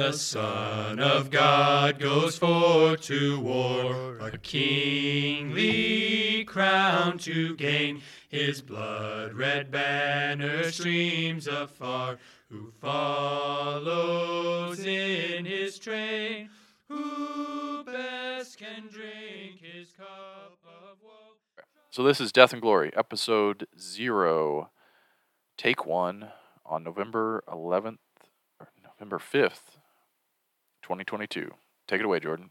The Son of God goes forth to war, a kingly crown to gain. His blood red banner streams afar. Who follows in his train? Who best can drink his cup of woe? So this is Death and Glory, episode zero, take one on November 11th, or November 5th, 2022. Take it away, Jordan.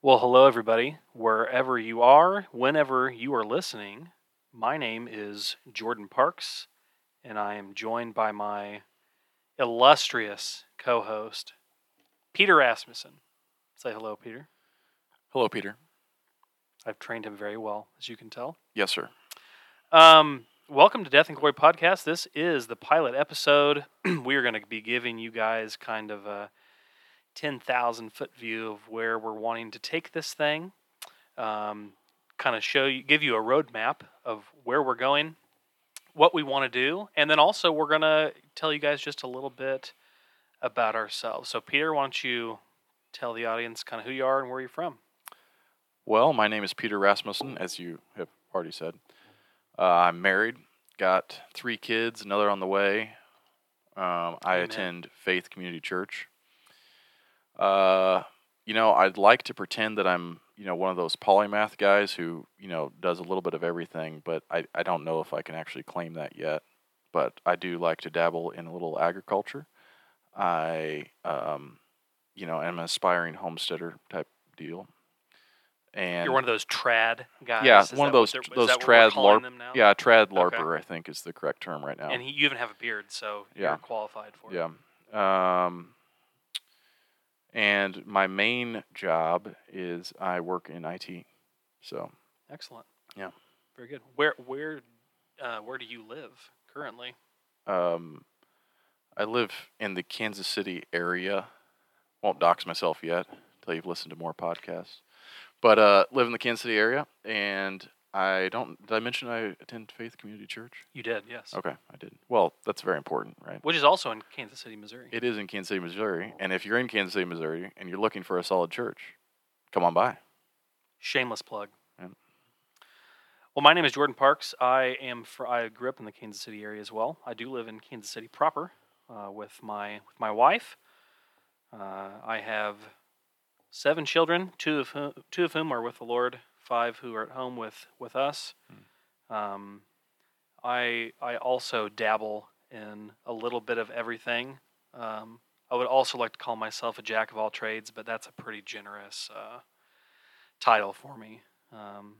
Well, hello, everybody. Wherever you are, whenever you are listening, my name is Jordan Parks, and I am joined by my illustrious co host, Peter Rasmussen. Say hello, Peter. Hello, Peter. I've trained him very well, as you can tell. Yes, sir. Um, welcome to Death and Glory Podcast. This is the pilot episode. we are going to be giving you guys kind of a 10,000 foot view of where we're wanting to take this thing. Um, kind of show you, give you a roadmap of where we're going, what we want to do, and then also we're going to tell you guys just a little bit about ourselves. So, Peter, why don't you tell the audience kind of who you are and where you're from? Well, my name is Peter Rasmussen, as you have already said. Uh, I'm married, got three kids, another on the way. Um, I Amen. attend Faith Community Church. Uh, you know, I'd like to pretend that I'm, you know, one of those polymath guys who, you know, does a little bit of everything, but I, I don't know if I can actually claim that yet. But I do like to dabble in a little agriculture. I, um, you know, am an aspiring homesteader type deal. And you're one of those trad guys. yeah, Is one of those those that what we're trad larp. them now? Yeah, trad Okay. larper. I think is the correct term right now. And he, you even have a beard, so Yeah. you're qualified for it. yeah. Um, and my main job is I work in IT. So Excellent. Yeah. Very good. Where where uh, where do you live currently? um, I live in the Kansas City area. Won't dox myself yet until you've listened to more podcasts. But uh, live in the Kansas City area, and I don't. Did I mention I attend Faith Community Church? You did, yes. Okay, I did. Well, that's very important, right? Which is also in Kansas City, Missouri. It is in Kansas City, Missouri. And if you're in Kansas City, Missouri, and you're looking for a solid church, come on by. Shameless plug. Yeah. Well, my name is Jordan Parks. I am. For, I grew up in the Kansas City area as well. I do live in Kansas City proper uh, with my with my wife. Uh, I have seven children, two of whom, two of whom are with the Lord, five who are at home with with us. Um, I I also dabble in a little bit of everything. Um, I would also like to call myself a jack of all trades, but that's a pretty generous uh, title for me. Um,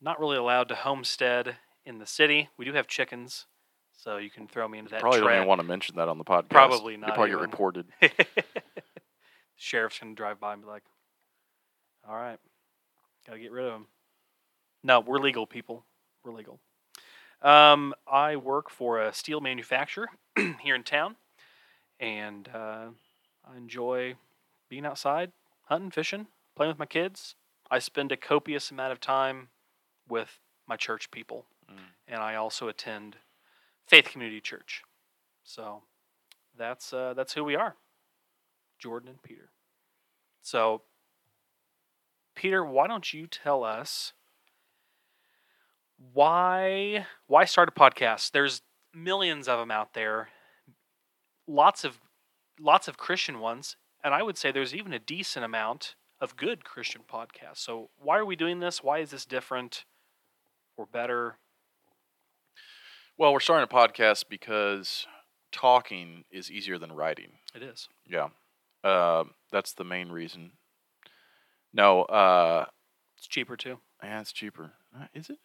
not really allowed to homestead in the city. We do have chickens, so you can throw me into that. Probably don't even want to mention that on the podcast. Probably not. You'll probably even. get reported. Sheriff's gonna drive by and be like, "All right, gotta get rid of them. No, we're legal people. We're legal. Um, I work for a steel manufacturer here in town, and uh, I enjoy being outside, hunting, fishing, playing with my kids. I spend a copious amount of time with my church people, Mm. and I also attend Faith Community Church. So that's uh, that's who we are. Jordan and Peter. So, Peter, why don't you tell us why why start a podcast? There's millions of them out there, lots of lots of Christian ones, and I would say there's even a decent amount of good Christian podcasts. So, why are we doing this? Why is this different or better? Well, we're starting a podcast because talking is easier than writing. It is. Yeah. Uh, that's the main reason. No, uh, It's cheaper too yeah, it's cheaper. Uh, is it?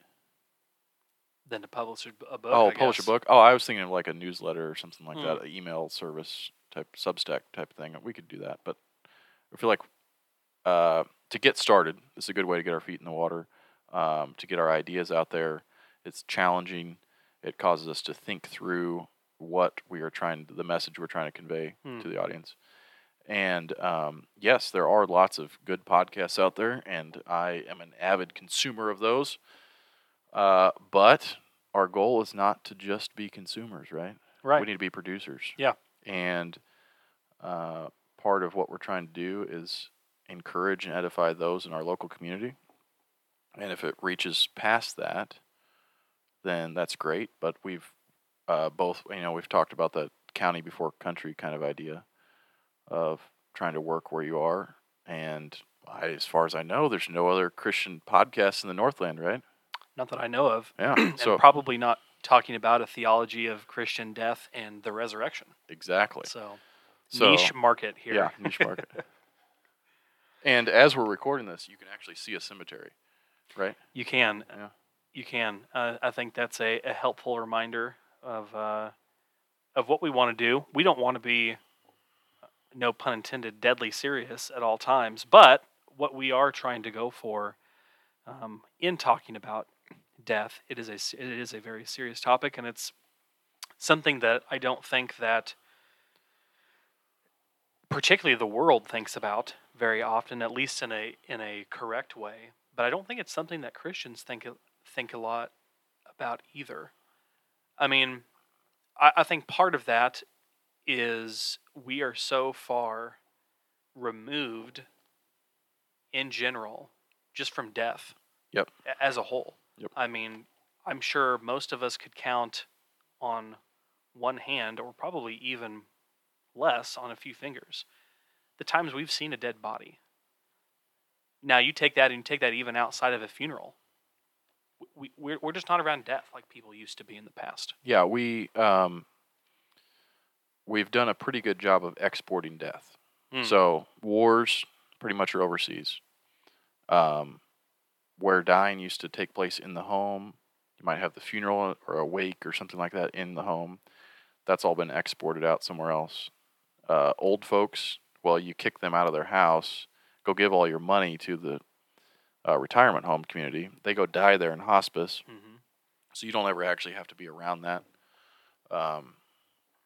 than to publish a book. oh, I publish a book. Oh, I was thinking of like a newsletter or something like Hmm. that, an email service type, Substack type thing. We could do that, but I feel like uh, to get started, is a good way to get our feet in the water, um, to get our ideas out there. It's challenging. It causes us to think through what we are trying, the message we're trying to convey Hmm. to the audience. And um, yes, there are lots of good podcasts out there, and I am an avid consumer of those. Uh, but our goal is not to just be consumers, right? Right. We need to be producers. Yeah. And uh, part of what we're trying to do is encourage and edify those in our local community. And if it reaches past that, then that's great. But we've uh, both, you know, we've talked about the county before country kind of idea of trying to work where you are. And I, as far as I know, there's no other Christian podcasts in the Northland, right? Not that I know of. Yeah. and so probably not talking about a theology of Christian death and the resurrection. exactly. So, So niche market here. yeah, niche market. and as we're recording this, you can actually see a cemetery, right? You can. Yeah. You can. Uh, I think that's a, a helpful reminder of uh, of what we want to do. We don't want to be, no pun intended, deadly serious at all times. But what we are trying to go for um, in talking about death, it is a it is a very serious topic, and it's something that I don't think that particularly the world thinks about very often, at least in a in a correct way. But I don't think it's something that Christians think think a lot about either. I mean, I, I think part of that is we are so far removed in general just from death. Yep. As a whole. Yep. I mean, I'm sure most of us could count on one hand, or probably even less on a few fingers, the times we've seen a dead body. Now you take that and you take that even outside of a funeral. We, we're, we're just not around death like people used to be in the past. Yeah, we um, we've done a pretty good job of exporting death. Mm. So wars pretty much are overseas. Um, where dying used to take place in the home, you might have the funeral or a wake or something like that in the home. That's all been exported out somewhere else. Uh, old folks, well, you kick them out of their house, go give all your money to the uh, retirement home community. They go die there in hospice hmm so you don't ever actually have to be around that. Um,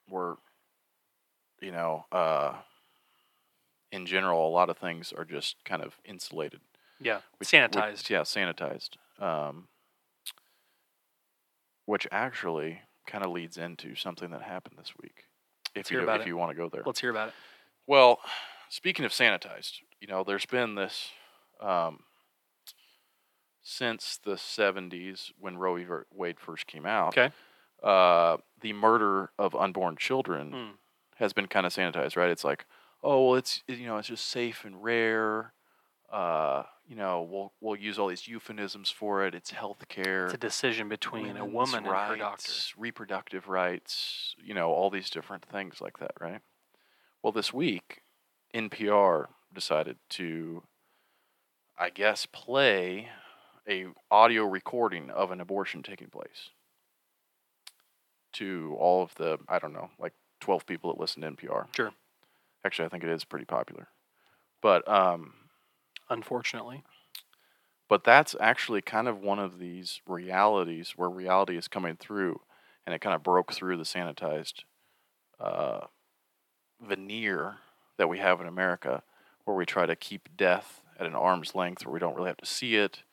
we're, you know, uh, in general, a lot of things are just kind of insulated, Yeah, which- which- sanitized. yeah, sanitized. Um, which actually kind of leads into something that happened this week. If Let's you if it. you want to go there. Let's hear about it. Well, speaking of sanitized, you know, there's been this um, since the 70s when Roe v. Wade first came out. Okay. Uh, the murder of unborn children Mm. Has been kind of sanitized, right? It's like, oh, well, it's you know, it's just safe and rare. Uh, you know, we'll we'll use all these euphemisms for it. It's health care It's a decision between a woman rights, and her doctor. reproductive rights, you know, all these different things like that, right? Well, this week, NPR decided to, I guess, play a audio recording of an abortion taking place to all of the I don't know, like twelve people that listen to NPR. Sure. Actually, I think it is pretty popular, but um, Unfortunately. but that's actually kind of one of these realities where reality is coming through and it kind of broke through the sanitized uh, veneer that we have in america where we try to keep death at an arm's length where we don't really have to see it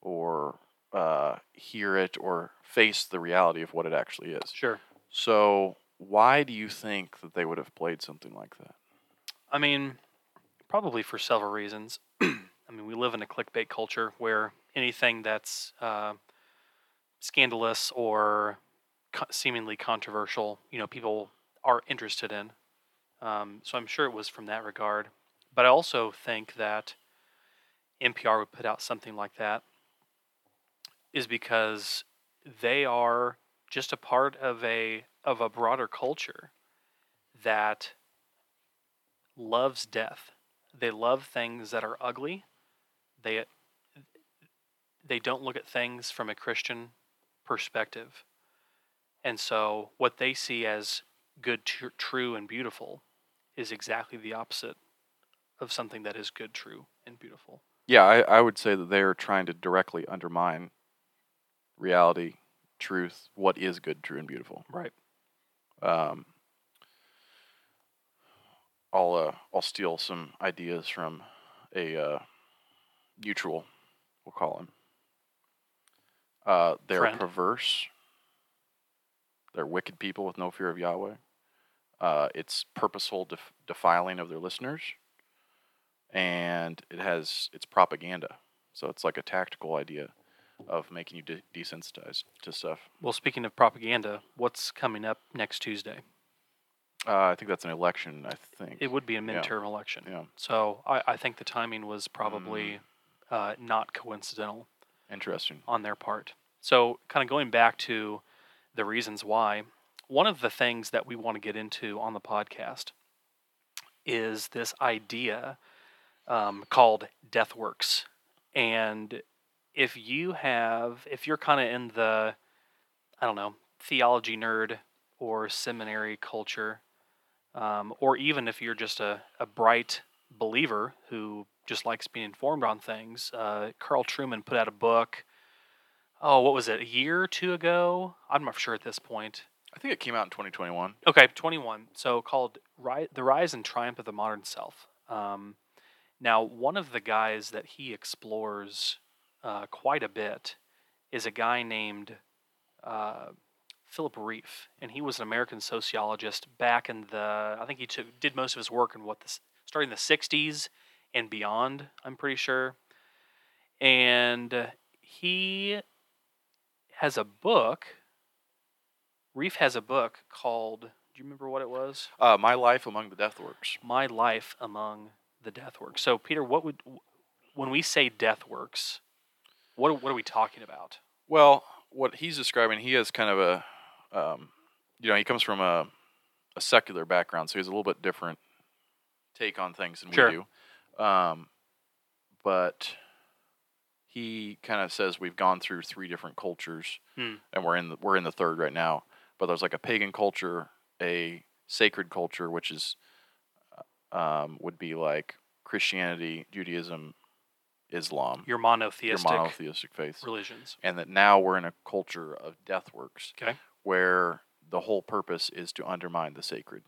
or uh, hear it or face the reality of what it actually is Sure. so why do you think that they would have played something like that I mean, probably for several reasons. I mean, we live in a clickbait culture where anything that's uh, scandalous or co- seemingly controversial, you know, people are interested in. Um, so I'm sure it was from that regard. But I also think that NPR would put out something like that is because they are just a part of a of a broader culture that loves death. They love things that are ugly. They they don't look at things from a Christian perspective. And so what they see as good, tr- true and beautiful is exactly the opposite of something that is good, true and beautiful. Yeah, I, I would say that they are trying to directly undermine reality, truth, what is good, true, and beautiful. Right. Um, I'll uh, I'll steal some ideas from a uh, mutual, we'll call him. Uh, they're Friend. perverse. They're wicked people with no fear of Yahweh. Uh, it's purposeful def- defiling of their listeners, and it has it's propaganda. So it's like a tactical idea of making you de- desensitized to stuff. Well, speaking of propaganda, what's coming up next Tuesday? Uh, I think that's an election. I think It would be a Yeah. midterm election. Yeah, So I, I think the timing was probably Mm. uh, not coincidental interesting. on their part. So, kind of going back to the reasons why, one of the things that we want to get into on the podcast is this idea um, called DeathWorks. And if you have, if you're kind of in the, I don't know, theology nerd or seminary culture, um, or even if you're just a, a bright believer who just likes being informed on things, uh, Carl Trueman put out a book. Oh, what was it? A year or two ago? I'm not sure at this point. I think it came out in 2021. Okay, 21. So called The Rise and Triumph of the Modern Self. Um, now, one of the guys that he explores uh, quite a bit is a guy named uh, Philip Rieff, and he was an American sociologist back in the. I think he took, did most of his work in what this starting in the 60s and beyond. I'm pretty sure, and he has a book. Rieff has a book called. Do you remember what it was? Uh, My Life Among the Deathworks. My life among the Deathworks. So, Peter, what would when we say Deathworks, what what are we talking about? Well, what he's describing, he has kind of a, um, you know, he comes from a, a secular background, so he has a little bit different take on things than Sure. we do. Um, but he kind of says we've gone through three different cultures, Hmm. and we're in the, we're in the third right now. But there's like a pagan culture, a sacred culture, which is uh, um, would be like Christianity, Judaism, Islam, Your your monotheistic monotheistic faiths religions. and that now we're in a culture of death works Okay. where the whole purpose is to undermine the sacred.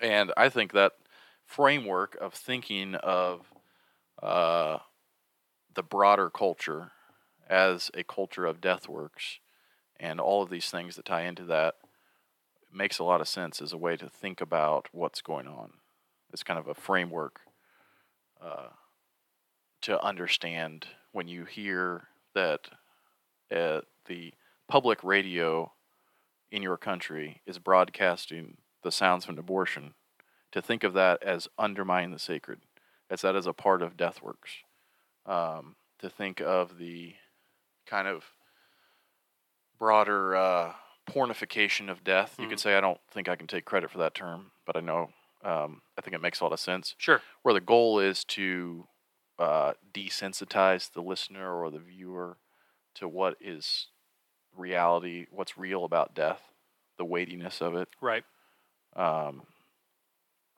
And I think that framework of thinking of uh, the broader culture as a culture of death works and all of these things that tie into that makes a lot of sense as a way to think about what's going on. It's kind of a framework uh, to understand when you hear that uh, the public radio in your country is broadcasting the sounds of an abortion, to think of that as undermining the sacred, as that is a part of death works. Um, to think of the kind of broader uh, pornification of death. You Mhm. could say I don't think I can take credit for that term, but I know um, I think it makes a lot of sense Sure. where the goal is to uh, desensitize the listener or the viewer to what is reality, what's real about death, the weightiness of it. Right. Um,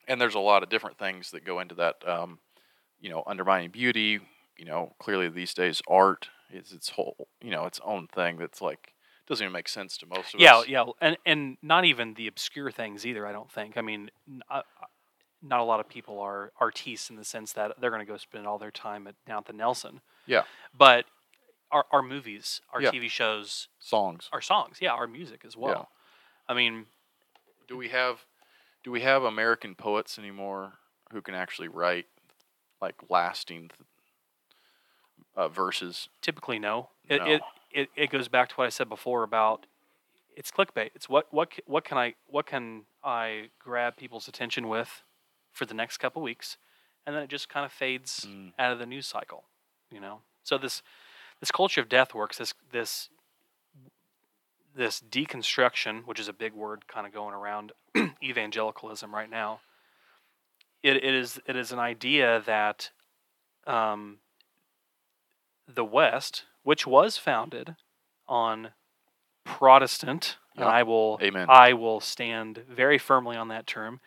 and there's a lot of different things that go into that. Um, you know, undermining beauty. You know, clearly these days art is its whole, you know, its own thing. That's like doesn't even make sense to most of Yeah, us. yeah, yeah, and and not even the obscure things either. I don't think. I mean, uh, not a lot of people are artistes in the sense that they're going to go spend all their time at down at the Nelson. Yeah. But our our movies, our Yeah. TV shows, Songs. our songs, yeah, our music as well. Yeah. I mean, Do we have do we have American poets anymore who can actually write like lasting th- uh, verses? typically no. It, No. it it it goes back to what I said before about it's clickbait. It's what what what can I what can I grab people's attention with for the next couple weeks, and then it just kind of fades Mm. out of the news cycle, you know. So this this culture of death works. This this this deconstruction, which is a big word, kind of going around evangelicalism right now. It, it is it is an idea that um, the West, which was founded on Protestant, and I will Amen. I will stand very firmly on that term,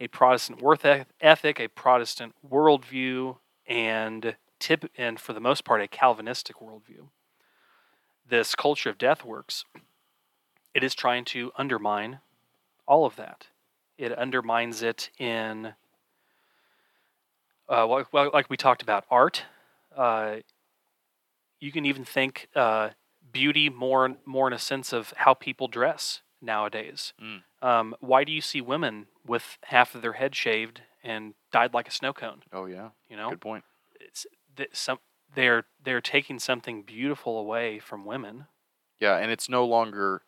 a Protestant worth ethic, a Protestant worldview, and tip and for the most part a Calvinistic worldview. This culture of death works. It is trying to undermine all of that. It undermines it in, uh, like, we talked about, art. Uh, you can even think uh, beauty more more in a sense of how people dress nowadays. Mm. Um, why do you see women with half of their head shaved and dyed like a snow cone? Oh yeah. You know, Good point. it's th- some they're they're taking something beautiful away from women. Yeah, and it's no longer,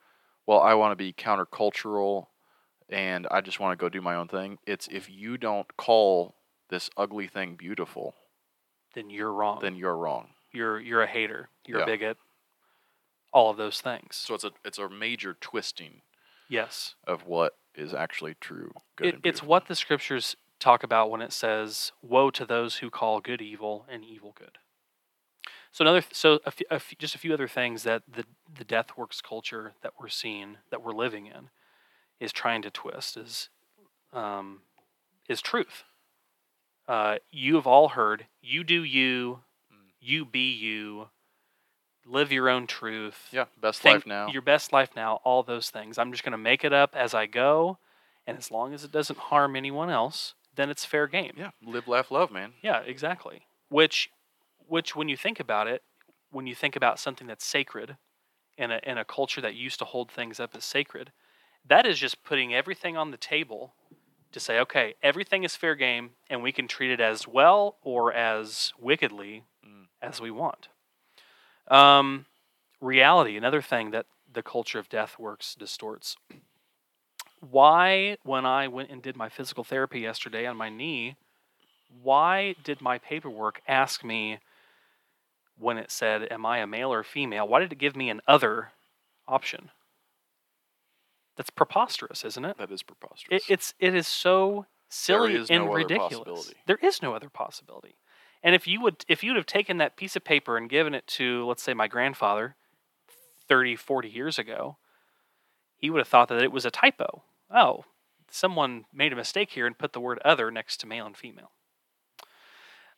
well, I want to be countercultural and I just want to go do my own thing. It's if you don't call this ugly thing beautiful, Then you're wrong. then you're wrong. you're you're a hater. You're Yeah. a bigot. All of those things. So it's a it's a major twisting yes, of what is actually true. Good it, it's what the scriptures talk about when it says, "Woe to those who call good evil and evil good." So another, so a f- a f- just a few other things that the the death works culture that we're seeing, that we're living in, is trying to twist is, um, is truth. Uh, you have all heard, "You do you, Mm. you be you, live your own truth." Yeah, best life now. Your best life now, all those things. I'm just going to make it up as I go. And as long as it doesn't harm anyone else, then it's fair game. Yeah, live, laugh, love, man. Yeah, exactly. Which, which when you think about it, when you think about something that's sacred in a, in a culture that used to hold things up as sacred, that is just putting everything on the table to say, okay, everything is fair game and we can treat it as well or as wickedly Mm. as we want. Um, reality, another thing that the culture of death works distorts. Why, when I went and did my physical therapy yesterday on my knee, why did my paperwork ask me when it said, Am I a male or female? Why did it give me an other option? That's preposterous, isn't it? That is it preposterous. it's it is so silly and no ridiculous. possibility. There is no other possibility. And if you would if you would have taken that piece of paper and given it to let's say my grandfather 30 40 years ago, he would have thought that it was a typo. Oh, someone made a mistake here and put the word other next to male and female.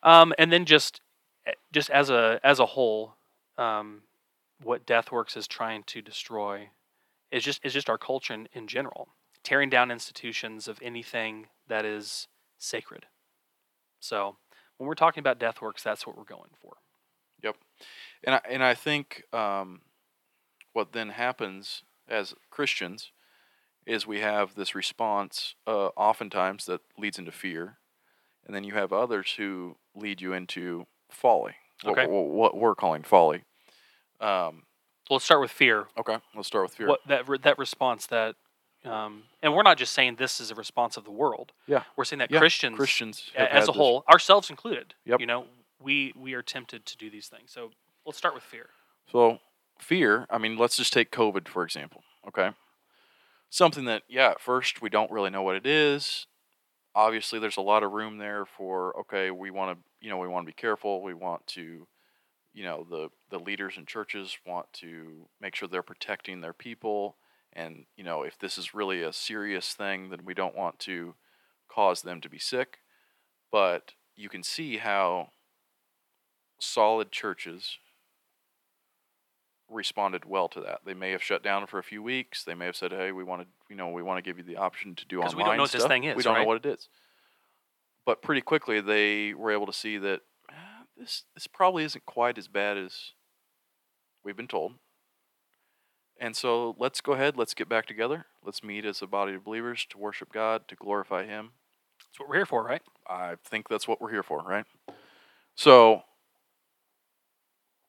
Um, and then just eh, just as a as a whole, um, what DeathWorks is trying to destroy is just is just our culture in, in general, tearing down institutions of anything that is sacred. So when we're talking about DeathWorks, that's what we're going for. Yep, and I, and I think um, what then happens as Christians is we have this response uh, oftentimes that leads into fear, and then you have others who lead you into folly. Okay. What, what we're calling folly. Um, let's start with fear. okay, let's start with fear. What that re- that response that, um, and we're not just saying this is a response of the world. Yeah. we're saying that Yeah, Christians, Christians as a this- whole, ourselves included. Yep. You know, we we are tempted to do these things. So let's start with fear. So fear, I mean, let's just take COVID for example. Okay, something that yeah, at first we don't really know what it is. Obviously, there's a lot of room there for okay, we want to you know we want to be careful. We want to, you know, the the leaders in churches want to make sure they're protecting their people, and you know if this is really a serious thing, then we don't want to cause them to be sick. But you can see how solid churches responded well to that. They may have shut down for a few weeks. They may have said, "Hey, we want to, you know, we want to give you the option to do online we don't know what this thing is, We don't right? know what it is." But pretty quickly, they were able to see that "Ah, this this probably isn't quite as bad as we've been told. And so let's go ahead. Let's get back together. Let's meet as a body of believers to worship God, to glorify Him. That's what we're here for, right? I think that's what we're here for, right? So,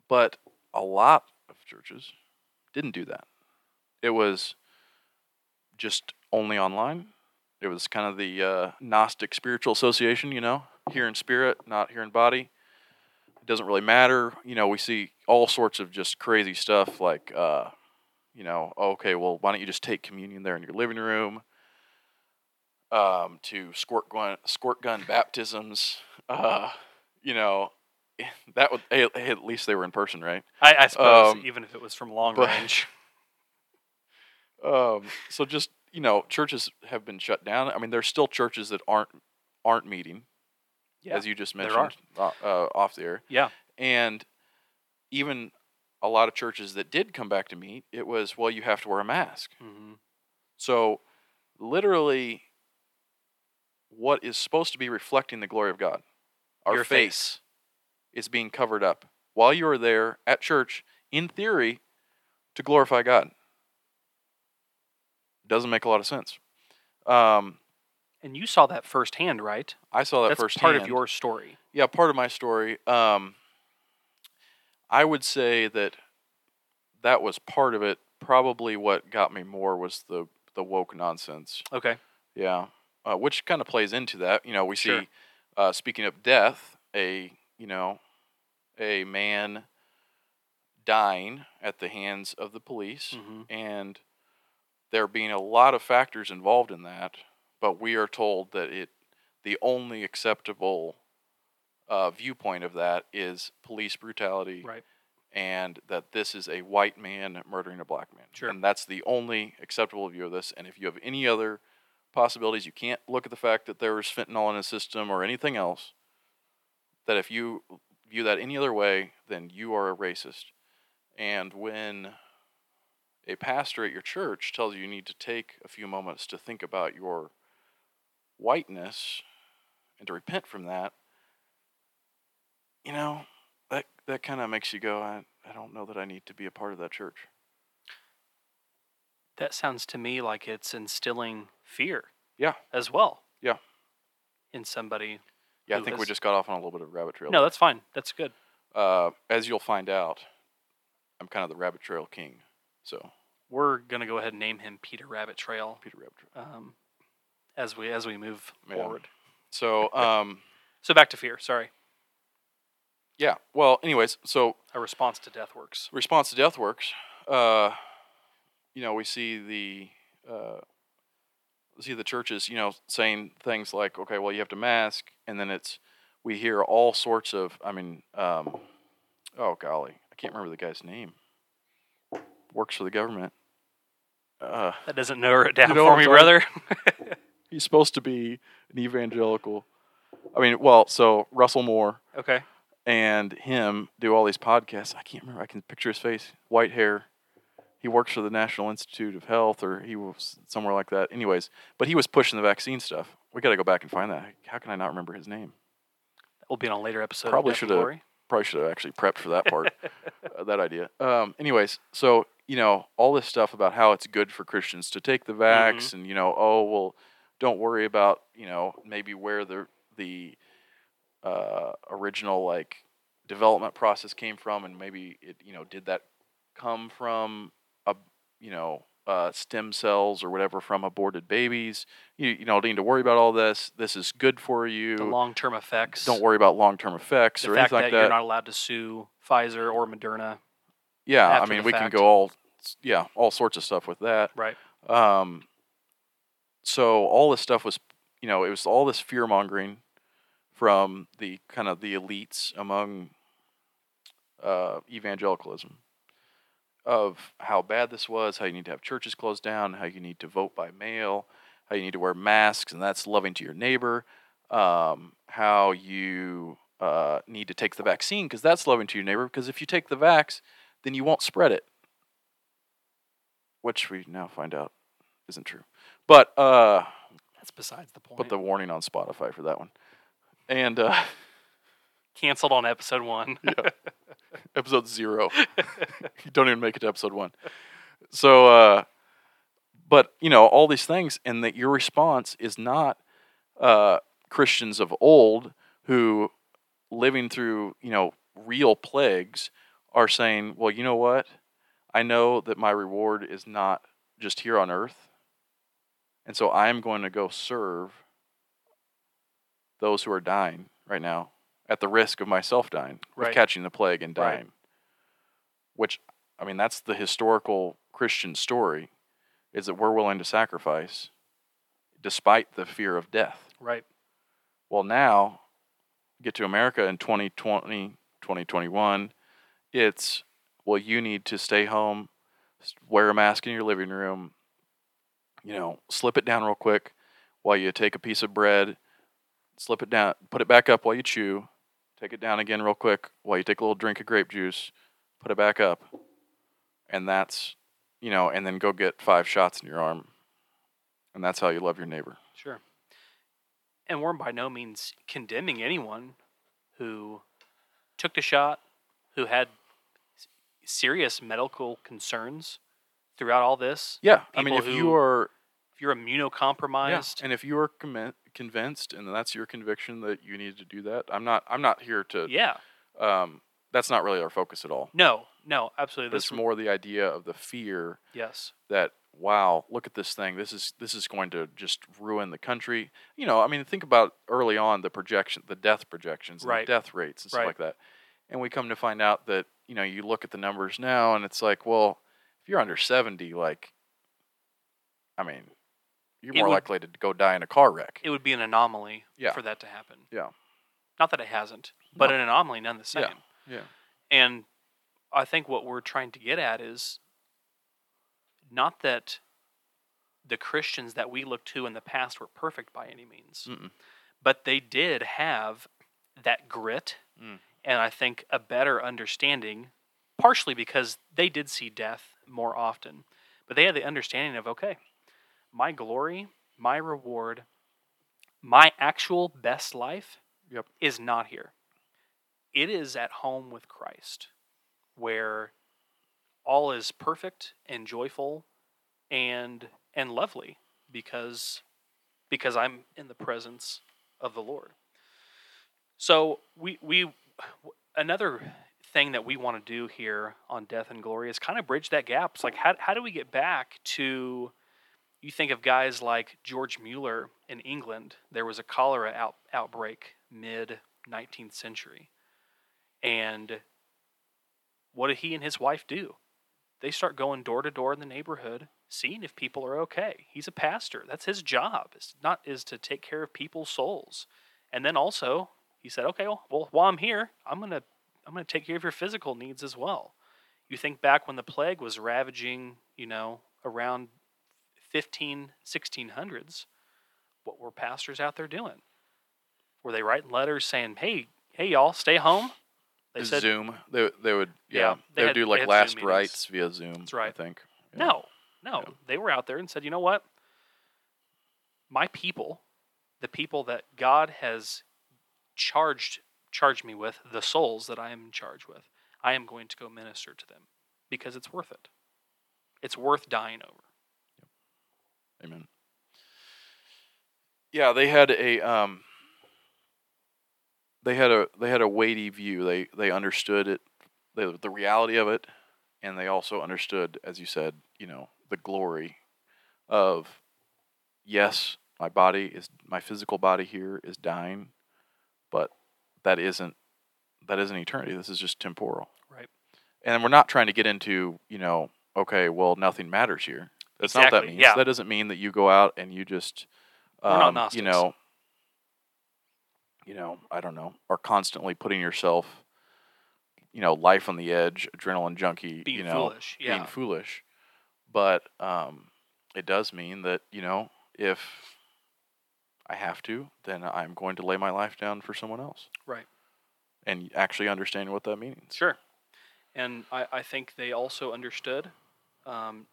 but a lot of churches didn't do that. It was just only online. It was kind of the uh, Gnostic Spiritual Association, you know, here in spirit, not here in body. It doesn't really matter. You know, we see all sorts of just crazy stuff like, uh, you know, okay, well, why don't you just take communion there in your living room? um, to squirt gun, squirt gun baptisms. Uh, you know, that would at least they were in person, right? I, I suppose Um, even if it was from long but- range. Um, so just you know, churches have been shut down. I mean, there's still churches that aren't aren't meeting, Yeah, as you just mentioned uh, uh, off the air, yeah. and even a lot of churches that did come back to meet, it was well, you have to wear a mask. hmm So, literally, what is supposed to be reflecting the glory of God, our Your face, is being covered up while you are there at church, in theory, to glorify God. doesn't make a lot of sense. Um, And you saw that firsthand, right? I saw that That's firsthand. part of your story. yeah, part of my story. Um, I would say that that was part of it. Probably what got me more was the the woke nonsense. Okay. Yeah, uh, which kind of plays into that. You know, we Sure. see. Uh, speaking of death, a you know, a man dying at the hands of the police, hmm and there being a lot of factors involved in that. But we are told that it, the only acceptable uh, viewpoint of that is police brutality, Right. and that this is a white man murdering a black man. Sure. And that's the only acceptable view of this. And if you have any other possibilities, you can't look at the fact that there was fentanyl in his system or anything else. That if you view that any other way, then you are a racist. And when a pastor at your church tells you you need to take a few moments to think about your whiteness and to repent from that, you know, that that kind of makes you go, I, I don't know that I need to be a part of that church. That sounds to me like it's instilling fear. Yeah. As well. Yeah. In somebody. Yeah, I think we just got off on a little bit of a rabbit trail. No, that's fine. That's good. uh, as you'll find out, I'm kind of the rabbit trail king. So We're gonna go ahead and name him Peter Rabbit Trail Peter Rabbit Trail. um, as we as we move Yeah. forward. So um, So back to fear. Sorry. Yeah. Well, anyways, so A response to death works. response to death works. Uh, you know, we see the uh, see the churches, you know, saying things like, okay, well, you have to mask, and then it's we hear all sorts of. I mean, um, oh golly, I can't remember the guy's name. Works for the government. Uh, That doesn't narrow it down know for me, brother. he's supposed to be an evangelical. I mean, well, so Russell Moore okay. And him do all these podcasts. I can't remember. I can picture his face, white hair. He works for the National Institute of Health, or he was somewhere like that. Anyways, but he was pushing the vaccine stuff. We got to go back and find that. How can I not remember his name? That will be on a later episode. Probably shoulda- Probably should have actually prepped for that part, uh, that idea. Um, anyways, so you know all this stuff about how it's good for Christians to take the vax, and you know, oh well, don't worry about you know maybe where the the uh, original like development process came from, and maybe it you know did that come from a you know uh, stem cells or whatever from aborted babies. You you don't need to worry about all this. This is good for you. The long term effects. don't worry about long term effects The or fact anything that, like that. you're not allowed to sue Pfizer or Moderna. Yeah, I mean, we can go all, yeah, all sorts of stuff with that. Right. Um, so all this stuff was, you know, it was all this fear mongering from the kind of the elites among uh, evangelicalism of how bad this was, how you need to have churches closed down, how you need to vote by mail, how you need to wear masks, and that's loving to your neighbor. Um, how you uh, need to take the vaccine because that's loving to your neighbor. Because if you take the vax, then you won't spread it, which we now find out isn't true. But uh, That's besides the point. put the warning on Spotify for that one. And uh, Canceled on episode one. episode zero, you don't even make it to episode one. So, uh, but you know all these things, and that your response is not uh, Christians of old who, living through you know real plagues, are saying, "Well, you know what? I know that my reward is not just here on earth, and so I am going to go serve those who are dying right now at the risk of myself dying, Right. of catching the plague and Right. dying." Which, I mean, that's the historical Christian story, is that we're willing to sacrifice despite the fear of death. right. Well, now, get to America in 2020, 2021, it's, well, you need to stay home, wear a mask in your living room, you know, slip it down real quick while you take a piece of bread, slip it down, put it back up while you chew, take it down again real quick while you take a little drink of grape juice, put it back up. And that's, you know, and then go get five shots in your arm. And that's how you love your neighbor. Sure. And we're by no means condemning anyone who took the shot, who had serious medical concerns throughout all this. Yeah, I mean, if you who- are you're immunocompromised, And if you are conmin- convinced and that's your conviction that you need to do that, I'm not. I'm not here to. yeah, Um, that's not really our focus at all. no, no, absolutely. It's This more the idea of the fear yes, that wow, look at this thing. This is this is going to just ruin the country. You know, I mean, think about early on the projection, the death projections, and Right. the death rates and stuff Right. like that. And we come to find out that you know you look at the numbers now, and it's like, well, if you're under seventy, like, I mean, you're It more would- likely to go die in a car wreck. it would be an anomaly Yeah. for that to happen. Yeah. Not that it hasn't, but No. an anomaly none the same. Yeah. Yeah. And I think what we're trying to get at is not that the Christians that we look to in the past were perfect by any means, Mm-mm. but they did have that grit Mm. and I think a better understanding, partially because they did see death more often, but they had the understanding of okay, my glory, my reward, my actual best life Yep. is not here. It is at home with Christ, where all is perfect and joyful and and lovely because because I'm in the presence of the Lord. So we we another thing that we want to do here on Death and Glory is kind of bridge that gap. It's like how how do we get back to you think of guys like George Mueller in England. There was a cholera out, outbreak mid 19th century. And what did he and his wife do? They start going door to door in the neighborhood, seeing if people are okay. He's a pastor. That's his job. It's not is to take care of people's souls. And then also, he said, "Okay, well, well while I'm here, I'm going to I'm going to take care of your physical needs as well." You think back when the plague was ravaging, you know, around 15 1600s, what were pastors out there doing? Were they writing letters saying, "Hey, hey y'all, stay home?" They said, Zoom. They they would Yeah, yeah. they They, would had- do like last rites via Zoom. That's right. I think. Yeah. No, no. Yeah. They were out there and said, you know what? My people, the people that God has charged charged me with, the souls that I am in charge with, I am going to go minister to them because it's worth it. It's worth dying over. Amen. Yeah, they had a um they had a they had a weighty view. They they understood it the the reality of it and they also understood as you said, you know, the glory of yes, my body is my physical body here is dying, but that isn't that isn't eternity. This is just temporal. Right. And we're not trying to get into, you know, okay, well, nothing matters here. That's not what that means. yeah. That doesn't mean that you go out and you just, um, you know, you know, I don't know, are constantly putting yourself, you know, life on the edge, adrenaline junkie, Being you know, foolish. Yeah. being foolish. But um, it does mean that you know, if I have to, then I'm going to lay my life down for someone else. Right. And actually understand what that means. Sure. And I, I think they also understood um,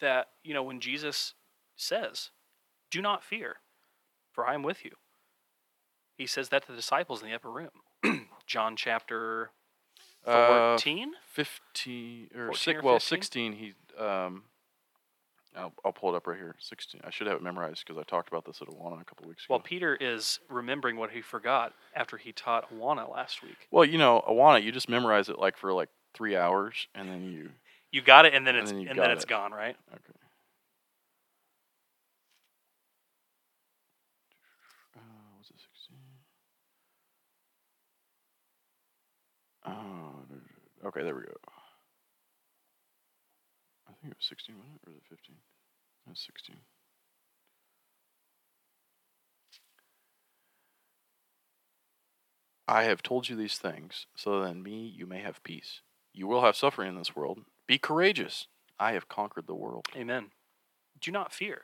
that, you know, when Jesus says, Do not fear, for I am with you, he says that to the disciples in the upper room. John chapter Uh, 14? 15 or 14 six, or well 16 he um I'll, I'll pull it up right here 16 i should have it memorized because i talked about this at Awana a couple weeks ago well, Peter is remembering what he forgot after he taught Awana last week. well you know Awana you just memorize it like for like three hours and then you You got it, and then And it's then and then, got it's it. gone, right? okay uh, was it 16 oh okay there we go i think it was 16 wasn't it or was it 15 it was 16 I have told you these things, so that in me you may have peace. You will have suffering in this world. Be courageous. I have conquered the world. Amen. Do not fear.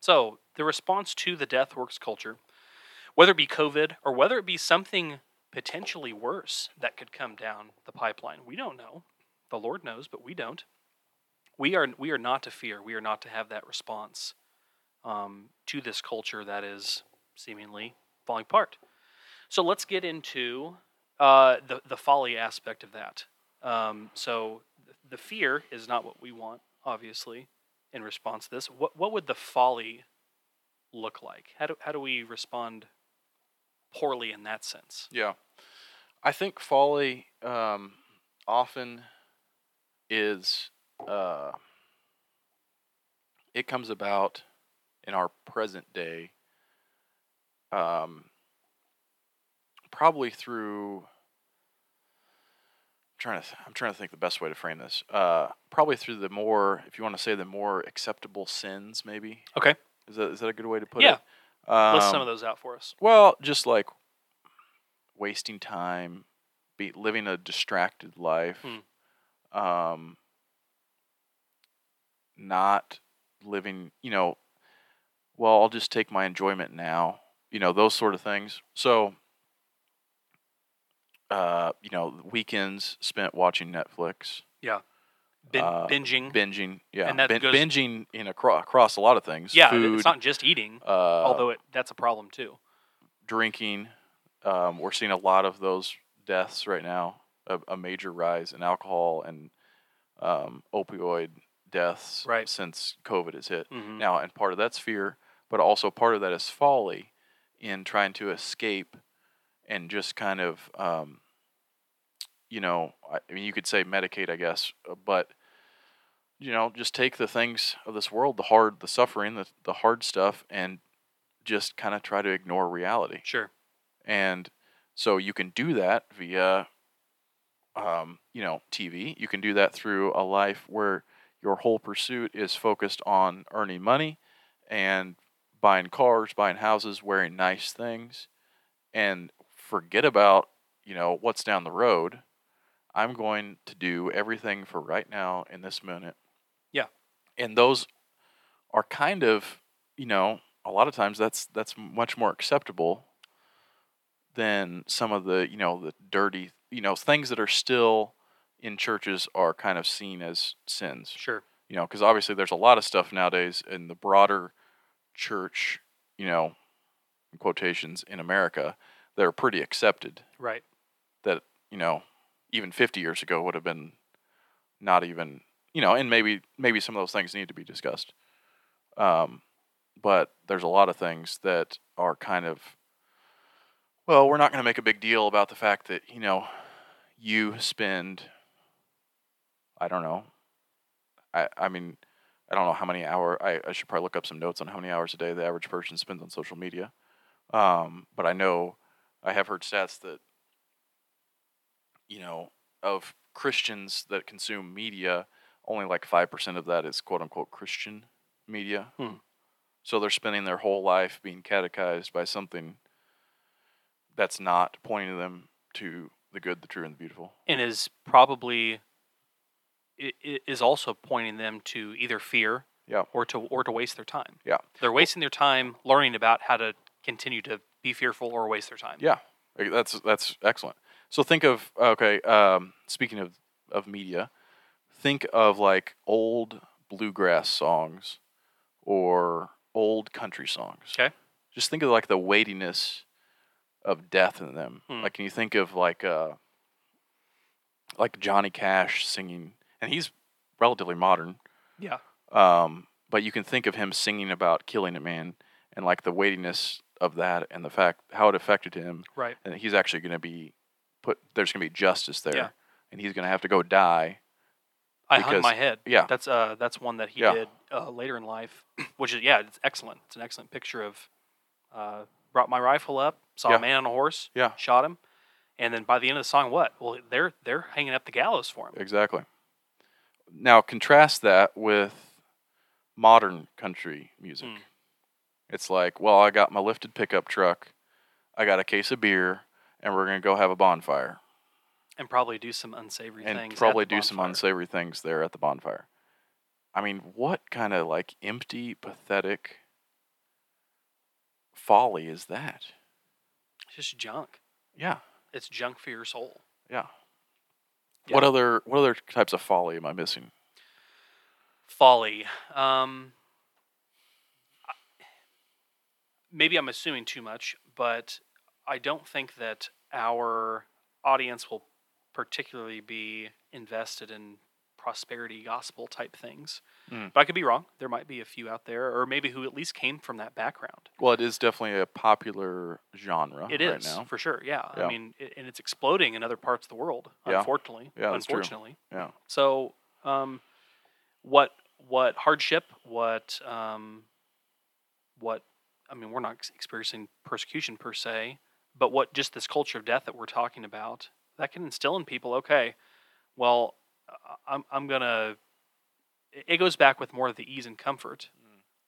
So, the response to the death works culture, whether it be COVID or whether it be something potentially worse that could come down the pipeline, we don't know. The Lord knows, but we don't. We are we are not to fear. We are not to have that response um, to this culture that is seemingly falling apart. So let's get into uh, the the folly aspect of that. Um, so the fear is not what we want, obviously. in response to this. What what would the folly look like? How do how do we respond poorly in that sense? Yeah. I think folly um, often is uh, it comes about in our present day um, probably through trying to th- I'm trying to think the best way to frame this. Uh, probably through the more if you want to say the more acceptable sins maybe. Okay. Is that is that a good way to put Yeah. it? Um, List some of those out for us. well, just like wasting time, be living a distracted life, um, not living, you know, well, I'll just take my enjoyment now, you know, those sort of things. So, uh, you know, weekends spent watching Netflix, Bin- uh, binging. binging, yeah, And that goes- binging in across, across a lot of things. yeah, food, it's not just eating, uh, although it, that's a problem too. drinking. Um, we're seeing a lot of those deaths right now. A, a major rise in alcohol and um, opioid deaths Right. since COVID has hit. Mhm. Now, and part of that's fear, but also part of that is folly in trying to escape and just kind of, um, you know, I I mean, you could say medicate, I guess, uh, but you know, just take the things of this world, the hard, the suffering, the the hard stuff, and just kind of try to ignore reality. Sure. And so you can do that via, um, you know, TV. You can do that through a life where your whole pursuit is focused on earning money and buying cars, buying houses, wearing nice things, and forget about, you know, what's down the road. I'm going to do everything for right now in this minute. Yeah. And those are kind of, you know, a lot of times that's that's much more acceptable than some of the you know the dirty you know things that are still in churches are kind of seen as sins Sure. you know because obviously there's a lot of stuff nowadays in the broader church you know in quotations in america that are pretty accepted. Right. that you know even 50 years ago would have been not even you know and maybe maybe some of those things need to be discussed. Um, but there's a lot of things that are kind of well we're not going to make a big deal about the fact that you know you spend i don't know i i mean i don't know how many hour i, I should probably look up some notes on how many hours a day the average person spends on social media. Um, but i know i have heard stats that you know, of Christians that consume media, only like 5% of that is quote unquote Christian media. Hmm. So they're spending their whole life being catechized by something that's not pointing them to the good, the true, and the beautiful. and is probably is also pointing them to either fear Yeah. or to or to waste their time. Yeah. They're wasting their time learning about how to continue to be fearful or waste their time. Yeah, that's that's excellent. So think of okay. Um, speaking of of media, think of like old bluegrass songs or old country songs. Okay. Just think of like the weightiness of death in them. Hmm. Like, can you think of like uh, like Johnny Cash singing, and he's relatively modern. Yeah. Um, but you can think of him singing about killing a man and like the weightiness of that and the fact how it affected him Right. and he's actually going to be put there's going to be justice there Yeah. and he's going to have to go die I hung my head. yeah That's uh that's one that he Yeah. did uh, later in life, which is yeah, it's excellent. It's an excellent picture of uh, brought my rifle up, saw Yeah. a man on a horse, Yeah. shot him, and then by the end of the song, what? Well, they're they're hanging up the gallows for him. exactly now contrast that with modern country music Hmm. It's like well i got my lifted pickup truck i got a case of beer and we're going to go have a bonfire And probably do some unsavory and things. probably do some unsavory things there at the bonfire i mean what kind of like empty pathetic folly is that It's just junk. yeah It's junk for your soul. Yeah. Yeah. What other what other types of folly am I missing? Folly. Um, I- maybe I'm assuming too much, but I don't think that our audience will particularly be invested in prosperity gospel type things. Mm. But I could be wrong. There might be a few out there, or maybe who at least came from that background. Well, it is definitely a popular genre It right is now. for sure. Yeah. Yeah. I mean, it, and it's exploding in other parts of the world. Yeah. Unfortunately. Yeah, that's true. unfortunately. Yeah. So, um, what what hardship? What um, what? I mean, we're not experiencing persecution per se, but what just this culture of death that we're talking about that can instill in people. Okay, well, I'm I'm gonna. it- goes back with more of the ease and comfort,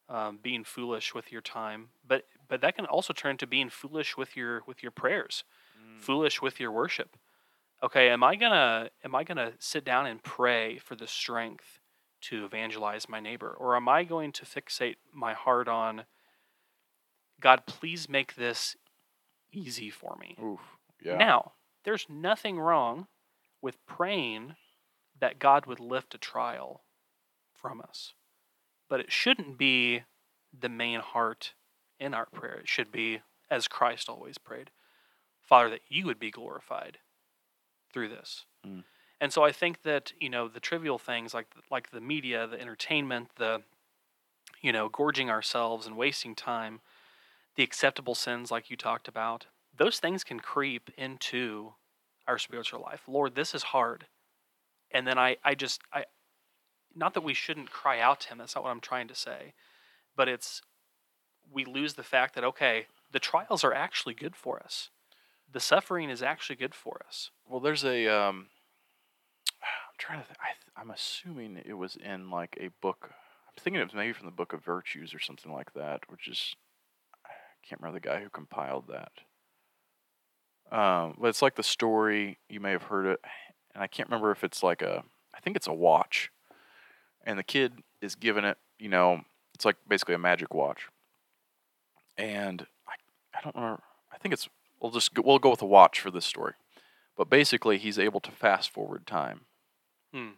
um, being foolish with your time, but but that can also turn to being foolish with your with your prayers, foolish with your worship okay am i gonna am i gonna sit down and pray for the strength to evangelize my neighbor or am i going to fixate my heart on god please make this easy for me Oof. Yeah. now there's nothing wrong with praying that god would lift a trial from us but it shouldn't be the main heart in our prayer it should be as christ always prayed father that you would be glorified through this. Mm. And so I think that you know the trivial things like like the media, the entertainment, the you know gorging ourselves and wasting time, the acceptable sins like you talked about, those things can creep into our spiritual life. Lord, this is hard, and then I I just I not that we shouldn't cry out to Him. That's not what I'm trying to say, but it's we lose the fact that okay, the trials are actually good for us. The suffering is actually good for us. Well, there's a. Um, I'm trying to. Th- I I'm assuming it was in like a book. I'm thinking it was maybe from the Book of Virtues or something like that, which is. I can't remember the guy who compiled that. Um, but it's like the story. You may have heard it, and I can't remember if it's like a. I think it's a watch, and the kid is given it. You know, it's like basically a magic watch. And I, I don't know. I think it's. We'll just go, we'll go with a watch for this story. But basically, he's able to fast forward time. Hmm.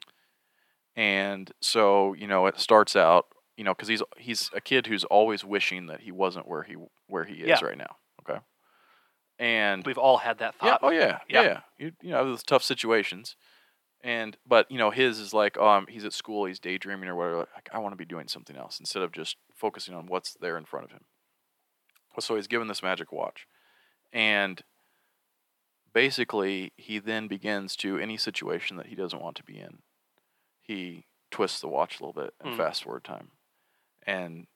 And so, you know, it starts out, you know, because he's he's a kid who's always wishing that he wasn't where he where he is Yeah. right now. Okay. And We've all had that yeah, thought. oh yeah, yeah, Yeah. yeah. You, you know, those tough situations. And but you know, his is like, um, he's at school, he's daydreaming or whatever. Like, I want to be doing something else instead of just focusing on what's there in front of him. So he's given this magic watch, and basically he then begins to any situation that he doesn't want to be in, he twists the watch a little bit and Mm. fast forward time. And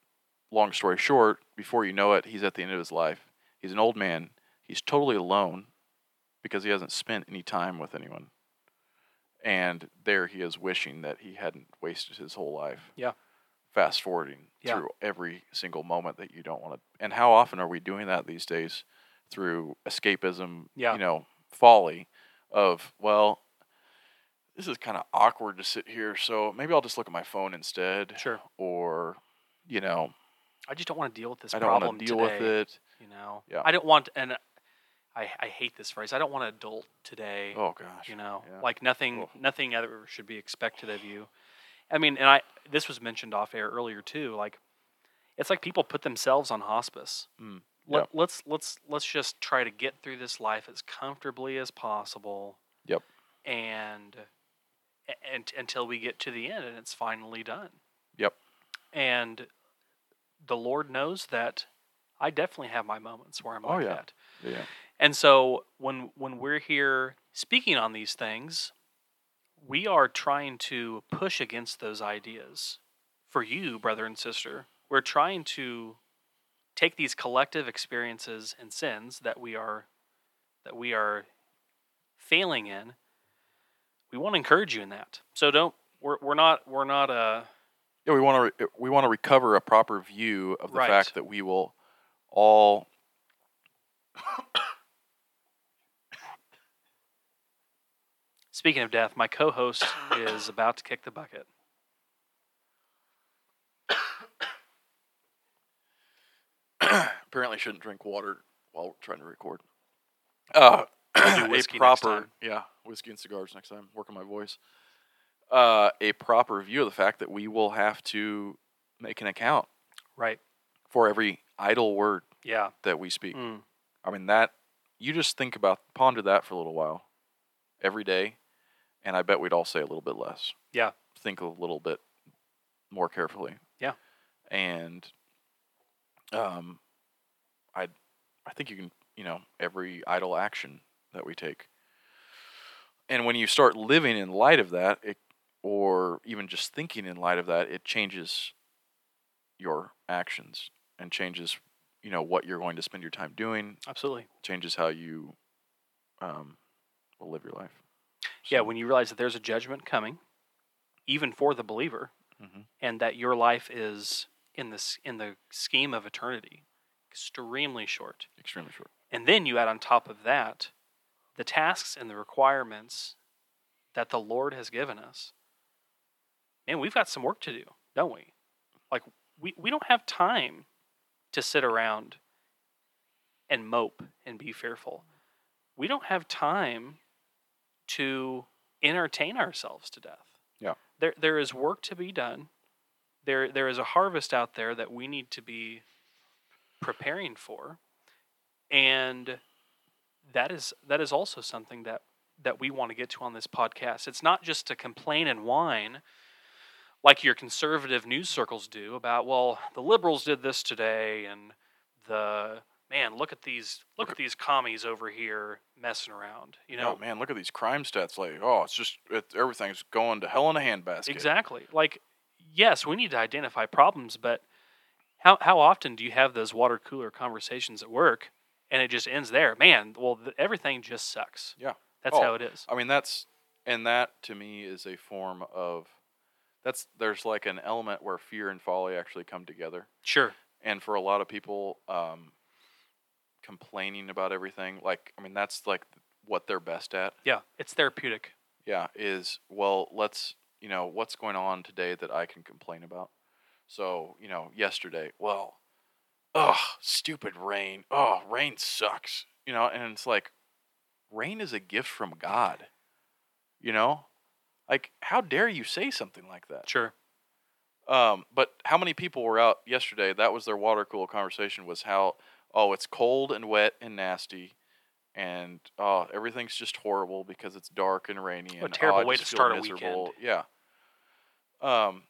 long story short, before you know it, he's at the end of his life. He's an old man. He's totally alone because he hasn't spent any time with anyone. And there he is wishing that he hadn't wasted his whole life. Yeah. Fast forwarding Yeah. through every single moment that you don't want to. And how often are we doing that these days through escapism, Yeah. you know, folly of, well, this is kind of awkward to sit here, so maybe I'll just look at my phone instead. Sure. Or, you know, I just don't want to deal with this I don't problem want to deal today. with it. You know, Yeah. I don't want, and I, I hate this phrase. I don't want to adult today. Oh gosh. you know, yeah. like nothing, Ugh. nothing ever should be expected of you. I mean, and I this was mentioned off air earlier too. Like, it's like people put themselves on hospice. Mm, Let, yep. Let's let's let's just try to get through this life as comfortably as possible. Yep. And and until we get to the end and it's finally done. And the Lord knows that I definitely have my moments where I'm Oh, like yeah. that. yeah. And so when when we're here speaking on these things, we are trying to push against those ideas. For you, brother and sister, we're trying to take these collective experiences and sins that we are that we are failing in. We want to encourage you in that. So don't we're we're not we're not uh Yeah, we want to re- we want to recover a proper view of the Right. fact that we will all speaking of death, my co-host is about to kick the bucket. apparently shouldn't drink water while trying to record. Uh, We'll do a whiskey next proper time. yeah whiskey and cigars next time. Work on my voice. Uh, a proper view of the fact that we will have to make an account Right. for every idle word Yeah. that we speak. Mm. I mean that you just think about ponder that for a little while every day and I bet we'd all say a little bit less. Yeah. Think a little bit more carefully. Yeah. And um I I think you can, you know, every idle action that we take. And when you start living in light of that, it or even just thinking in light of that, it changes your actions and changes, you know, what you're going to spend your time doing, Absolutely. changes how you um will live your life. Yeah, when you realize that there's a judgment coming, even for the believer, Mhm. and that your life is in this in the scheme of eternity extremely short. extremely short. And then you add on top of that the tasks and the requirements that the Lord has given us. Man, we've got some work to do, don't we? Like we, we don't have time to sit around and mope and be fearful. We don't have time to entertain ourselves to death. Yeah. There there is work to be done. There there is a harvest out there that we need to be preparing for. And that is that is also something that that we want to get to on this podcast. It's not just to complain and whine like your conservative news circles do about, well, the liberals did this today and the man, look at these look at these commies over here messing around. You know, oh man, look at these crime stats. Like, oh, it's just it, everything's going to hell in a handbasket. Exactly. Like, yes, we need to identify problems, but how how often do you have those water cooler conversations at work, and it just ends there? Man, well, th- everything just sucks. Yeah. That's Oh, how it is. I mean, that's and that to me is a form of that's there's like an element where fear and folly actually come together, Sure. and for a lot of people, um, complaining about everything, like I mean, that's like what they're best at. Yeah, it's therapeutic. Yeah, is well, let's you know what's going on today that I can complain about. So you know, yesterday, well, ugh, stupid rain. Oh, rain sucks. You know, and it's like, rain is a gift from God. You know, like how dare you say something like that? Sure. Um, but how many people were out yesterday? That was their water cooler conversation. Was how oh it's cold and wet and nasty, and oh everything's just horrible because it's dark and rainy. What a and terrible oh, way to start a miserable." weekend. Yeah. Um.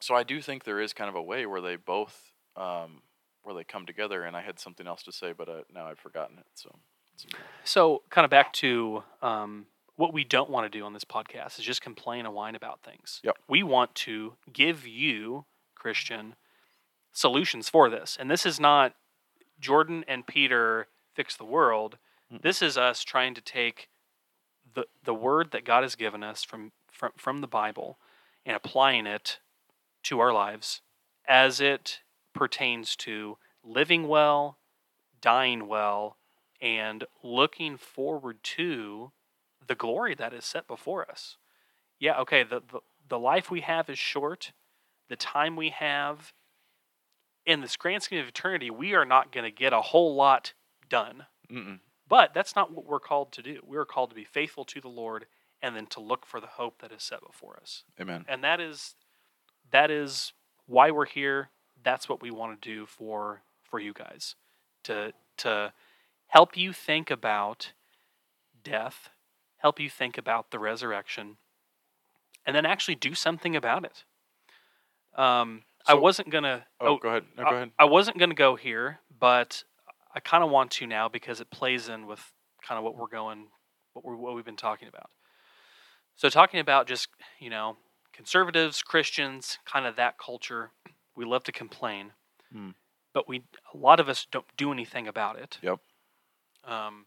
So I do think there is kind of a way where they both um where they come together, and I had something else to say, but uh, now I've forgotten it. So. So, kind of back to um, what we don't want to do on this podcast is just complain and whine about things. Yep. We want to give you, Christian, solutions for this. And this is not Jordan and Peter fix the world. Mm-mm. This is us trying to take the the word that God has given us from from, from the Bible and applying it to our lives as it pertains to living well, dying well, and looking forward to the glory that is set before us. Yeah, okay, the, the, the life we have is short, the time we have in this grand scheme of eternity, we are not going to get a whole lot done. Mm-mm. But that's not what we're called to do. We are called to be faithful to the Lord and then to look for the hope that is set before us. Amen. And that is that is why we're here. That's what we want to do for for you guys. To to help you think about death, help you think about the resurrection, and then actually do something about it. Um, I wasn't gonna. Oh, go ahead. No, go ahead. I wasn't going to go here, but I kind of want to now because it plays in with kind of what we're going, what we're what we've been talking about. So talking about just you know conservatives, Christians, kind of that culture. We love to complain, Hmm. but we a lot of us don't do anything about it. Yep. Um,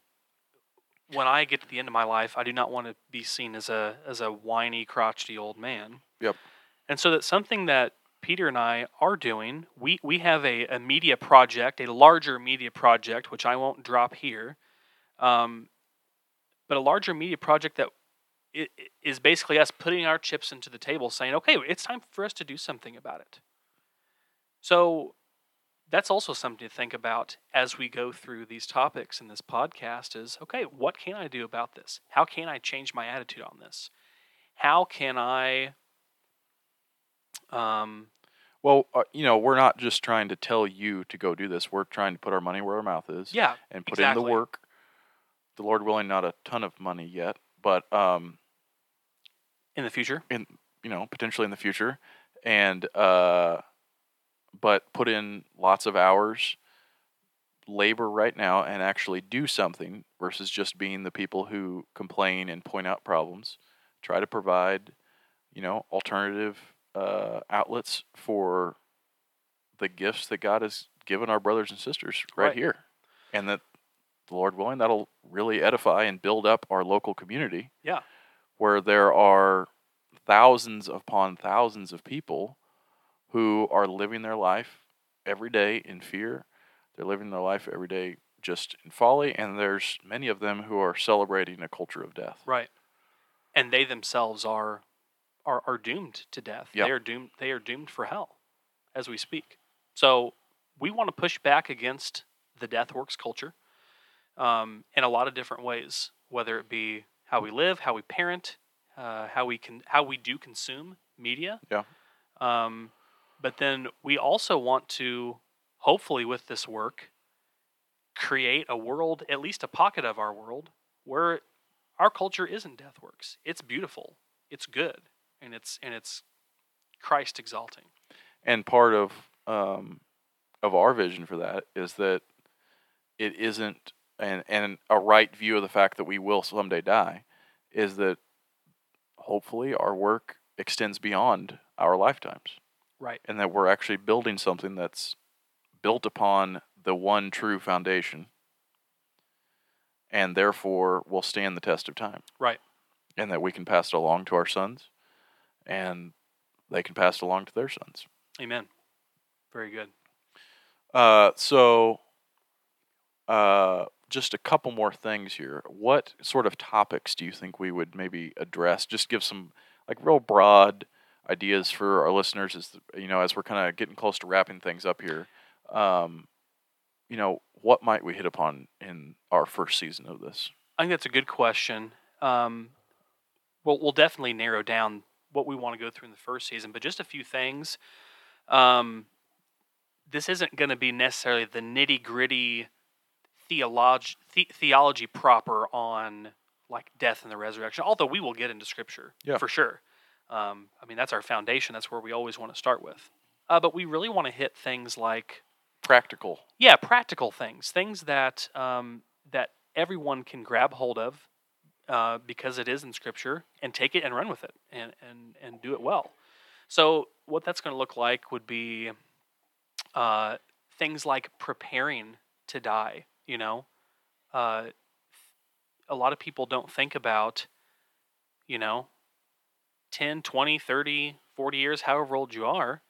when I get to the end of my life, I do not want to be seen as a as a whiny, crotchety old man. Yep. And so that's something that Peter and I are doing. We we have a, a media project, a larger media project, which I won't drop here, um, but a larger media project that i- i- is basically us putting our chips into the table, saying, "Okay, it's time for us to do something about it." So that's also something to think about as we go through these topics in this podcast is okay what can i do about this how can i change my attitude on this how can i um, Well, uh, you know, we're not just trying to tell you to go do this. We're trying to put our money where our mouth is. yeah and put in the work. The Lord willing, not a ton of money yet, but um, In the future, in you know potentially in the future, and uh, but put in lots of hours, labor right now, and actually do something versus just being the people who complain and point out problems. Try to provide, you know, alternative uh, outlets for the gifts that God has given our brothers and sisters right, Right. here, and that the Lord willing, that'll really edify and build up our local community yeah, where there are thousands upon thousands of people who are living their life every day in fear. They're living their life every day just in folly, and there's many of them who are celebrating a culture of death. right. And they themselves are are are doomed to death. Yep. They are doomed. They are doomed for hell, as we speak. So we want to push back against the death works culture um, in a lot of different ways, whether it be how we live, how we parent, uh, how we can how we do consume media. Yeah. Um, but then we also want to, hopefully, with this work, create a world, at least a pocket of our world, where our culture isn't death works. It's beautiful. It's good, and it's and it's Christ exalting. And part of um, of our vision for that is that it isn't and and a right view of the fact that we will someday die is that hopefully our work extends beyond our lifetimes. Right. and that we're actually building something that's built upon the one true foundation and therefore will stand the test of time. Right. And that we can pass it along to our sons and they can pass it along to their sons. Amen. Very good. Uh, so, uh, just a couple more things here. What sort of topics do you think we would maybe address? Just give some like real broad ideas for our listeners. is you know, as we're kind of getting close to wrapping things up here, um, you know, what might we hit upon in our first season of this? I think that's a good question. Um, we'll, we'll definitely narrow down what we want to go through in the first season, but just a few things. Um, this isn't going to be necessarily the nitty gritty theology, the, theology proper on like death and the resurrection, although we will get into scripture Yeah. for sure. Um, I mean, that's our foundation. That's where we always want to start with. Uh, but we really want to hit things like Practical. yeah, practical things, things that um, that everyone can grab hold of uh, because it is in Scripture and take it and run with it and and and do it well. So what that's going to look like would be uh, things like preparing to die. You know, uh, a lot of people don't think about, you know, 10, 20, 30, 40 years, however old you are,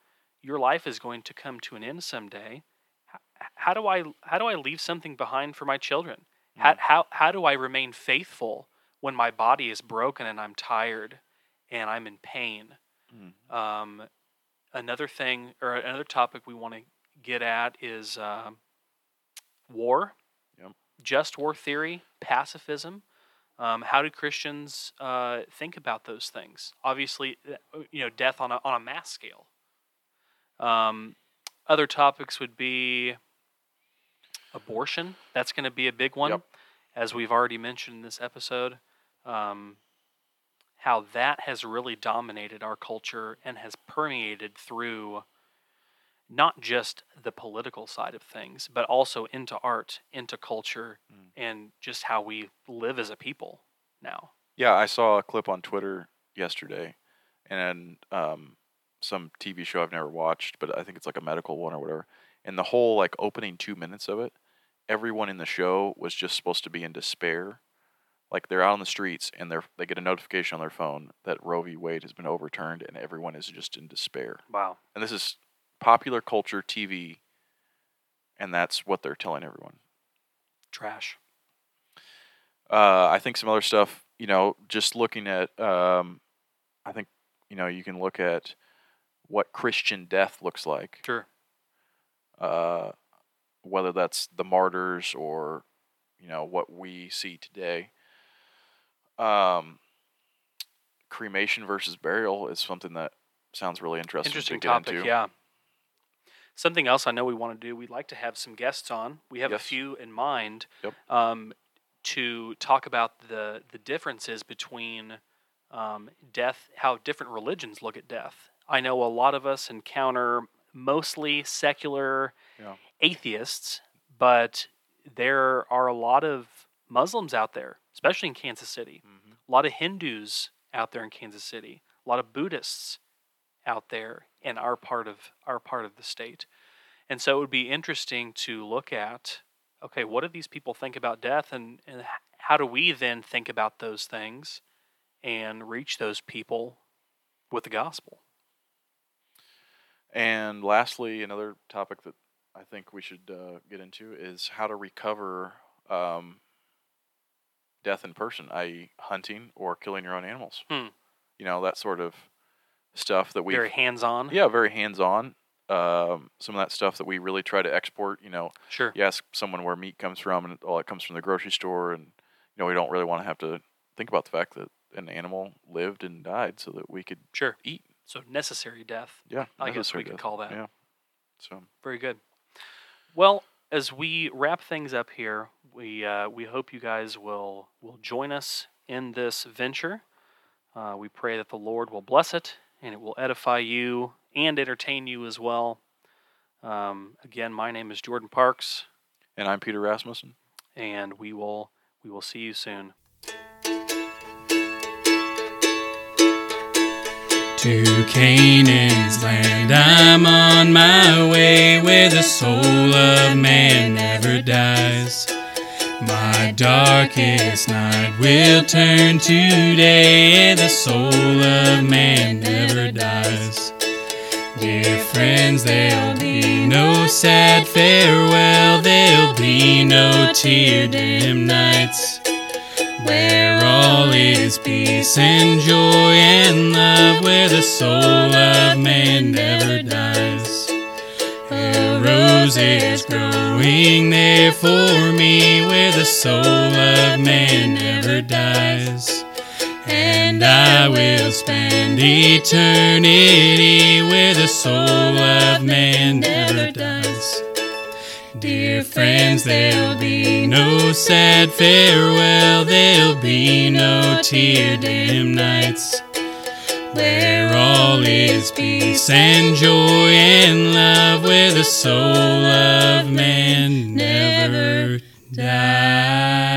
your life is going to come to an end someday how do I how do I leave something behind for my children? How, how how do I remain faithful when my body is broken and I'm tired and I'm in pain? Mm. Um, another thing or another topic we want to get at is um war, Yep. just war theory, pacifism. Um, how do Christians uh, think about those things? Obviously, uh, you know, death on a on a mass scale. Um, other topics would be abortion. That's going to be a big one, Yep. as we've already mentioned in this episode. Um, how that has really dominated our culture and has permeated through not just the political side of things, but also into art, into culture, Mm. and just how we live as a people now. Yeah, I saw a clip on Twitter yesterday, and um, some TV show I've never watched, but I think it's like a medical one or whatever. And the whole like opening two minutes of it, everyone in the show was just supposed to be in despair. Like they're out on the streets and they're they get a notification on their phone that Roe v. Wade has been overturned, and everyone is just in despair. Wow. And this is popular culture TV, and that's what they're telling everyone. Trash. Uh, I think some other stuff, you know, just looking at, um, I think, you know, you can look at what Christian death looks like, Sure. uh, whether that's the martyrs or, you know, what we see today. Um, cremation versus burial is something that sounds really interesting. Interesting to get topic, into. yeah. Something else I know we want to do, we'd like to have some guests on. We have Yes. a few in mind Yep. um, to talk about the, the differences between um, death, how different religions look at death. I know a lot of us encounter mostly secular Yeah. atheists, but there are a lot of Muslims out there, especially in Kansas City. Mhm. A lot of Hindus out there in Kansas City. A lot of Buddhists out there in our part of our part of the state. And so it would be interesting to look at okay, what do these people think about death and, and how do we then think about those things and reach those people with the gospel? And lastly, another topic that I think we should uh, get into is how to recover um, death in person, i.e., hunting or killing your own animals. Hmm. You know that sort of stuff that we Very hands on. yeah very hands on. Um, some of that stuff that we really try to export. You know, Sure. you ask someone where meat comes from, and all it comes from the grocery store, and you know we don't really want to have to think about the fact that an animal lived and died so that we could Sure. eat. So necessary death. Yeah, I guess we could call that. Yeah. So Very good. Well, as we wrap things up here, we uh, we hope you guys will will join us in this venture. Uh, we pray that the Lord will bless it and it will edify you and entertain you as well. Um, again, my name is Jordan Parks, and I'm Peter Rasmussen. and we will we will see you soon. To Canaan's land I'm on my way where the soul of man never dies. My darkest night will turn to day the soul of man never dies. Dear friends, there'll be no sad farewell, there'll be no tear dim nights where all is peace and joy and love, where the soul of man never dies. A rose is growing there for me, where the soul of man never dies. And I will spend eternity where the soul of man never dies. Dear friends, there'll be no sad farewell, there'll be no tear dim nights where all is peace and joy and love, where the soul of man never dies.